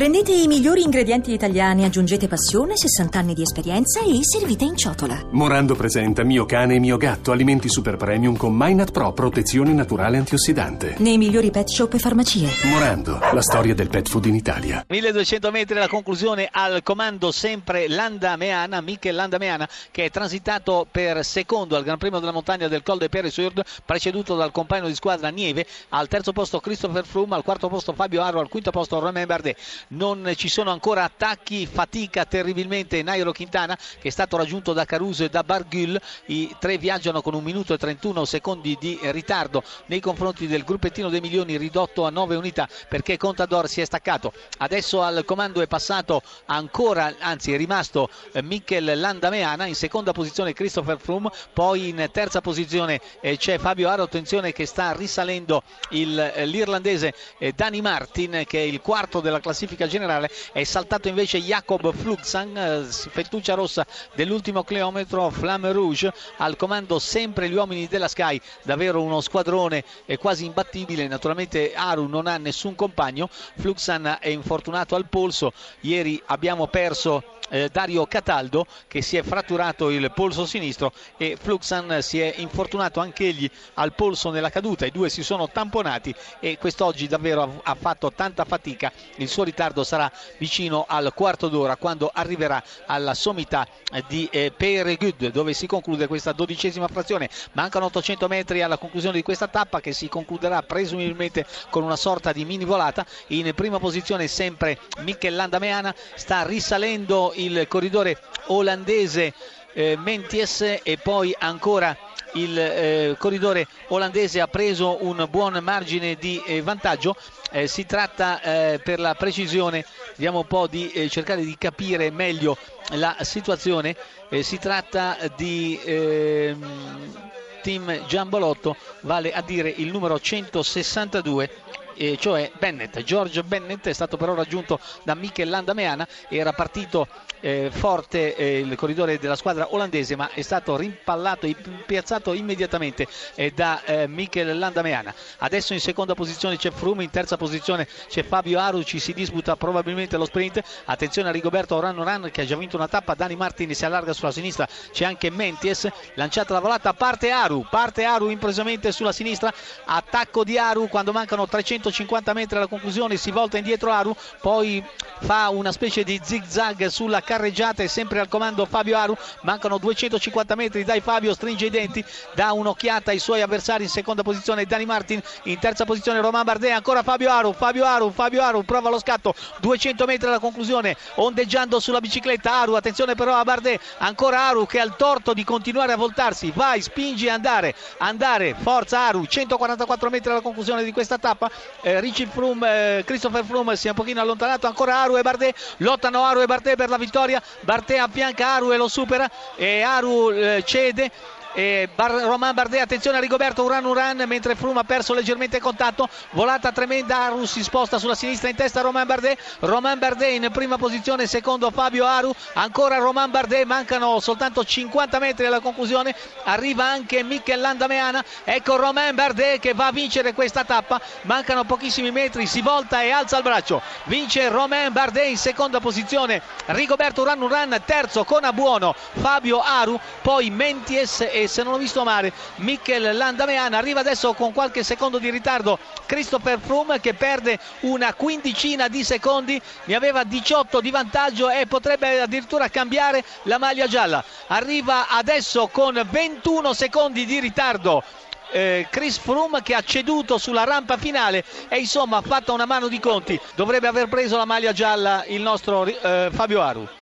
Prendete i migliori ingredienti italiani, aggiungete passione, 60 anni di esperienza e servite in ciotola. Morando presenta Mio cane e mio gatto, alimenti super premium con Minat Pro, protezione naturale antiossidante. Nei migliori pet shop e farmacie. Morando, la storia del pet food in Italia. 1200 metri la conclusione al comando sempre Landa Meana, Michel Landa Meana che è transitato per secondo al Gran Premio della montagna del Col de Peresurde, preceduto dal compagno di squadra Nieve, al terzo posto Christopher Froome, al quarto posto Fabio Aro, al quinto posto Romain Bardet non ci sono ancora attacchi, fatica terribilmente Nairo Quintana che è stato raggiunto da Caruso e da Bargul, i tre viaggiano con un minuto e 31 secondi di ritardo nei confronti del gruppettino dei milioni ridotto a 9 unità perché Contador si è staccato, adesso al comando è passato ancora, anzi è rimasto eh, Michel Landameana, in seconda posizione Christopher Froome, poi in terza posizione eh, c'è Fabio Aro, attenzione che sta risalendo il, eh, l'irlandese Dani Martin che è il quarto della classifica classifica generale è saltato invece Jacob Fluxan, eh, fettuccia rossa dell'ultimo chilometro, Flamme Rouge al comando sempre gli uomini della Sky, davvero uno squadrone quasi imbattibile, naturalmente Aru non ha nessun compagno, Fluxan è infortunato al polso, ieri abbiamo perso eh, Dario Cataldo che si è fratturato il polso sinistro e Fluxan si è infortunato anch'egli al polso nella caduta, i due si sono tamponati e quest'oggi davvero ha, fatto tanta fatica, il suo ritardo sarà vicino al quarto d'ora quando arriverà alla sommità di eh, Peregud dove si conclude questa dodicesima frazione, mancano 800 metri alla conclusione di questa tappa che si concluderà presumibilmente con una sorta di mini volata, in prima posizione sempre Michel Landameana sta risalendo il corridore olandese eh, Menties e poi ancora il eh, corridore olandese ha preso un buon margine di eh, vantaggio. Eh, si tratta eh, per la precisione, vediamo un po' di eh, cercare di capire meglio la situazione. Eh, si tratta di ehm, Team Giambolotto, vale a dire il numero 162 eh, cioè Bennett. George Bennett è stato però raggiunto da Michel Landameana, era partito eh, forte eh, il corridore della squadra olandese ma è stato rimpallato e piazzato immediatamente eh, da eh, Michel Landameana. Adesso in seconda posizione c'è Froome, in terza posizione c'è Fabio Aru, ci si disputa probabilmente lo sprint. Attenzione a Rigoberto Oran Oran che ha già vinto una tappa, Dani Martin si allarga sulla sinistra, c'è anche Menties, lanciata la volata, parte Aru, parte Aru impresamente sulla sinistra, attacco di Aru quando mancano 350 metri alla conclusione, si volta indietro Aru, poi fa una specie di zig zag sulla carreggiata e sempre al comando Fabio Aru. Mancano 250 metri, dai Fabio, stringe i denti, dà un'occhiata ai suoi avversari in seconda posizione Dani Martin, in terza posizione Roman Bardet, ancora Fabio Aru, Fabio Aru, Fabio Aru, prova lo scatto, 200 metri alla conclusione, ondeggiando sulla bicicletta Aru, attenzione però a Bardet, ancora Aru che ha il torto di continuare a voltarsi, vai, spingi andare, andare, forza Aru, 144 metri alla conclusione di questa tappa, eh, Richie Froome, eh, Christopher Froome si è un pochino allontanato, ancora Aru e Bardet, lottano Aru e Bardet per la vittoria. Barté affianca Aru e lo supera. E Aru eh, cede e Bar- Roman Bardet attenzione a Rigoberto Uran Uran mentre Froome ha perso leggermente contatto. Volata tremenda Aru si sposta sulla sinistra in testa Roman Bardet. Roman Bardet in prima posizione secondo Fabio Aru. Ancora Roman Bardet mancano soltanto 50 metri alla conclusione. Arriva anche Michel Landameana ecco Roman Bardet che va a vincere questa tappa. Mancano pochissimi metri si volta e alza il braccio. Vince Romain Bardet in seconda posizione. Rigoberto Uran Uran terzo con a buono Fabio Aru poi Menties e e se non ho visto male Michel Landameana arriva adesso con qualche secondo di ritardo. Christopher Froome che perde una quindicina di secondi ne aveva 18 di vantaggio e potrebbe addirittura cambiare la maglia gialla. Arriva adesso con 21 secondi di ritardo eh, Chris Froome che ha ceduto sulla rampa finale e insomma ha fatto una mano di conti. Dovrebbe aver preso la maglia gialla il nostro eh, Fabio Aru